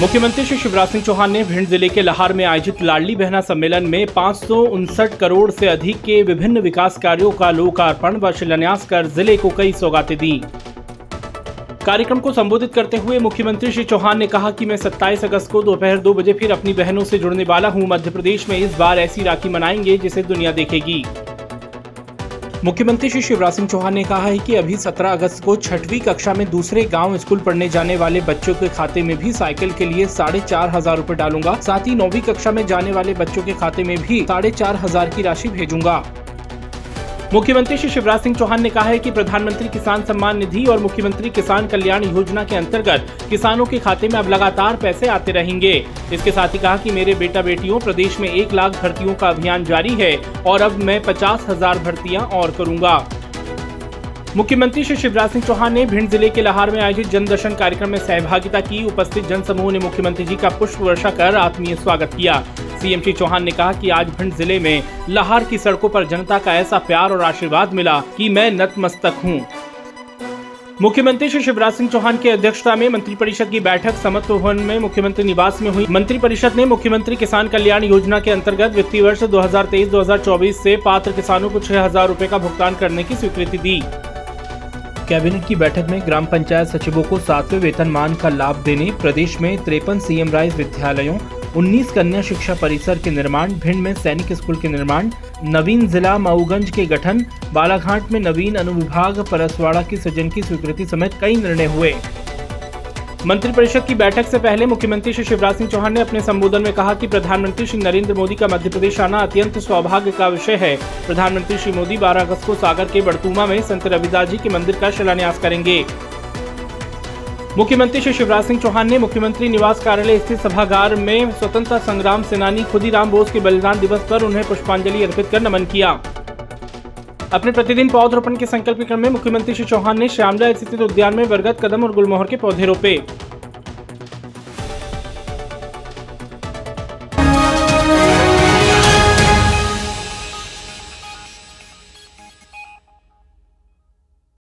मुख्यमंत्री श्री शिवराज सिंह चौहान ने भिंड ज़िले के लहार में आयोजित लाडली बहना सम्मेलन में पाँच करोड़ से अधिक के विभिन्न विकास कार्यों का लोकार्पण व शिलान्यास कर ज़िले को कई सौगातें दी। कार्यक्रम को संबोधित करते हुए मुख्यमंत्री श्री चौहान ने कहा कि मैं 27 अगस्त को दोपहर दो बजे फिर अपनी बहनों से जुड़ने वाला हूँ। मध्य प्रदेश में इस बार ऐसी राखी मनाएँगे जिसे दुनिया देखेगी। मुख्यमंत्री श्री शिवराज सिंह चौहान ने कहा है कि अभी 17 अगस्त को छठवीं कक्षा में दूसरे गाँव स्कूल पढ़ने जाने वाले बच्चों के खाते में भी साइकिल के लिए साढ़े चार हज़ार रूपए डालूँगा। साथ ही नौवीं कक्षा में जाने वाले बच्चों के खाते में भी साढ़े चार हज़ार की राशि भेजूँगा। मुख्यमंत्री श्री शिवराज सिंह चौहान ने कहा है कि प्रधानमंत्री किसान सम्मान निधि और मुख्यमंत्री किसान कल्याण योजना के अंतर्गत किसानों के खाते में अब लगातार पैसे आते रहेंगे। इसके साथ ही कहा कि मेरे बेटा बेटियों, प्रदेश में एक लाख भर्तियों का अभियान जारी है और अब मैं पचास हज़ार भर्तियाँ और करूँगा। मुख्यमंत्री श्री शिवराज सिंह चौहान ने भिंड ज़िले के लहार में आयोजित जन दर्शन कार्यक्रम में सहभागिता की। उपस्थित जन समूह ने मुख्यमंत्री जी का पुष्प वर्षा कर आत्मीय स्वागत किया। सीएम श्री चौहान ने कहा कि आज भिंड ज़िले में लाहौर की सड़कों पर जनता का ऐसा प्यार और आशीर्वाद मिला कि मैं नतमस्तक हूँ। मुख्यमंत्री श्री शिवराज सिंह चौहान की अध्यक्षता में मंत्रिपरिषद की बैठक समत्व भवन में मुख्यमंत्री निवास में हुई। मंत्रिपरिषद ने मुख्यमंत्री किसान कल्याण योजना के अंतर्गत वित्तीय वर्ष 2023-2024 से पात्र किसानों को छह हज़ार रूपए का भुगतान करने की स्वीकृति दी। कैबिनेट की बैठक में ग्राम पंचायत सचिवों को सातवें वेतनमान का लाभ देने, प्रदेश में तिरपन सीएम राइज विद्यालयों 19 कन्या शिक्षा परिसर के निर्माण, भिंड में सैनिक स्कूल के निर्माण, नवीन जिला मऊगंज के गठन, बालाघाट में नवीन अनुविभाग, परसवाड़ा की सृजन की स्वीकृति समेत कई निर्णय हुए। मंत्रिपरिषद की बैठक से पहले मुख्यमंत्री श्री शिवराज सिंह चौहान ने अपने संबोधन में कहा कि प्रधानमंत्री श्री नरेंद्र मोदी का मध्य प्रदेश आना अत्यंत सौभाग्य का विषय है। प्रधानमंत्री श्री मोदी 12 अगस्त को सागर के बड़तुमा में संत रविदास जी के मंदिर का शिलान्यास करेंगे। मुख्यमंत्री श्री शिवराज सिंह चौहान ने मुख्यमंत्री निवास कार्यालय स्थित सभागार में स्वतंत्रता संग्राम सेनानी खुदीराम बोस के बलिदान दिवस पर उन्हें पुष्पांजलि अर्पित कर नमन किया। अपने प्रतिदिन पौधरोपण के संकल्प क्रम में मुख्यमंत्री श्री चौहान ने श्यामला स्थित उद्यान में बरगद कदम और गुलमोहर के पौधे रोपे।